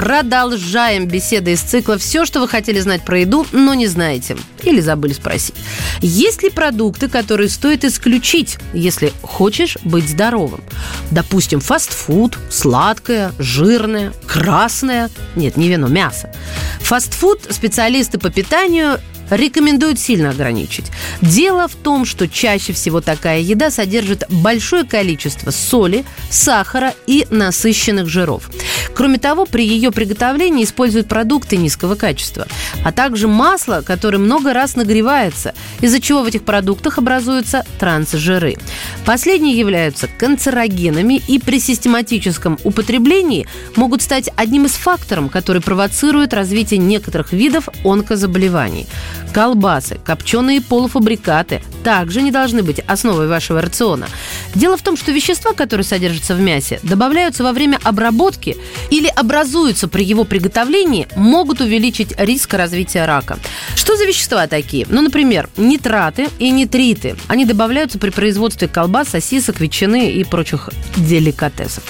Продолжаем беседы из цикла «Все, что вы хотели знать про еду, но не знаете» или забыли спросить. Есть ли продукты, которые стоит исключить, если хочешь быть здоровым? Допустим, фастфуд, сладкое, жирное, красное, нет, не вино, мясо. Фастфуд специалисты по питанию рекомендуют сильно ограничить. Дело в том, что чаще всего такая еда содержит большое количество соли, сахара и насыщенных жиров. Кроме того, при ее приготовлении используют продукты низкого качества, а также масло, которое много раз нагревается, из-за чего в этих продуктах образуются трансжиры. Последние являются канцерогенами и при систематическом употреблении могут стать одним из факторов, который провоцирует развитие некоторых видов онкозаболеваний. Колбасы, копченые полуфабрикаты также не должны быть основой вашего рациона. Дело в том, что вещества, которые содержатся в мясе, добавляются во время обработки или образуются при его приготовлении, могут увеличить риск развития рака. Что за вещества такие? Ну, например, нитраты и нитриты. Они добавляются при производстве колбас, сосисок, ветчины и прочих деликатесов.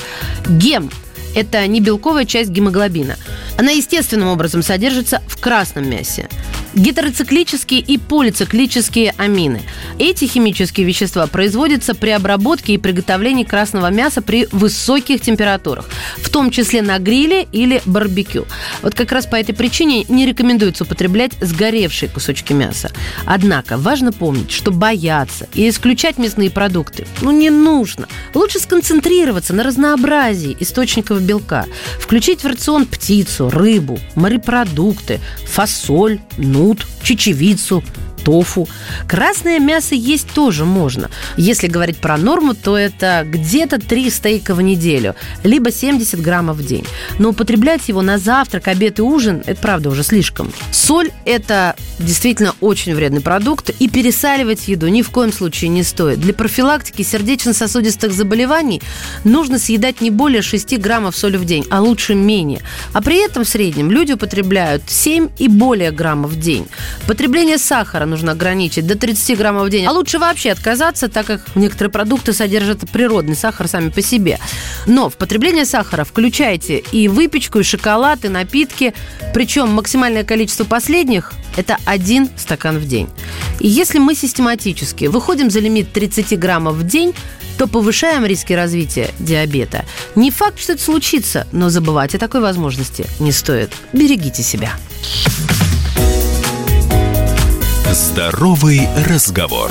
Гем это не белковая часть гемоглобина. Она естественным образом содержится в красном мясе гетероциклические и полициклические амины. Эти химические вещества производятся при обработке и приготовлении красного мяса при высоких температурах, в том числе на гриле или барбекю. Вот как раз по этой причине не рекомендуется употреблять сгоревшие кусочки мяса. Однако важно помнить, что бояться и исключать мясные продукты ну не нужно. Лучше сконцентрироваться на разнообразии источников белка, включить в рацион птицу, рыбу, морепродукты, фасоль, нут, нут, чечевицу, тофу. Красное мясо есть тоже можно. Если говорить про норму, то это где-то 3 стейка в неделю, либо 70 граммов в день. Но употреблять его на завтрак, обед и ужин – это правда уже слишком. Соль – это действительно очень вредный продукт, и пересаливать еду ни в коем случае не стоит. Для профилактики сердечно-сосудистых заболеваний нужно съедать не более 6 граммов соли в день, а лучше менее. А при этом в среднем люди употребляют 7 и более граммов в день. Потребление сахара нужно ограничить до 30 граммов в день. А лучше вообще отказаться, так как некоторые продукты содержат природный сахар сами по себе. Но в потребление сахара включайте и выпечку, и шоколад, и напитки. Причем максимальное количество последних – это один стакан в день. И если мы систематически выходим за лимит 30 граммов в день, то повышаем риски развития диабета. Не факт, что это случится, но забывать о такой возможности не стоит. Берегите себя. Здоровый разговор.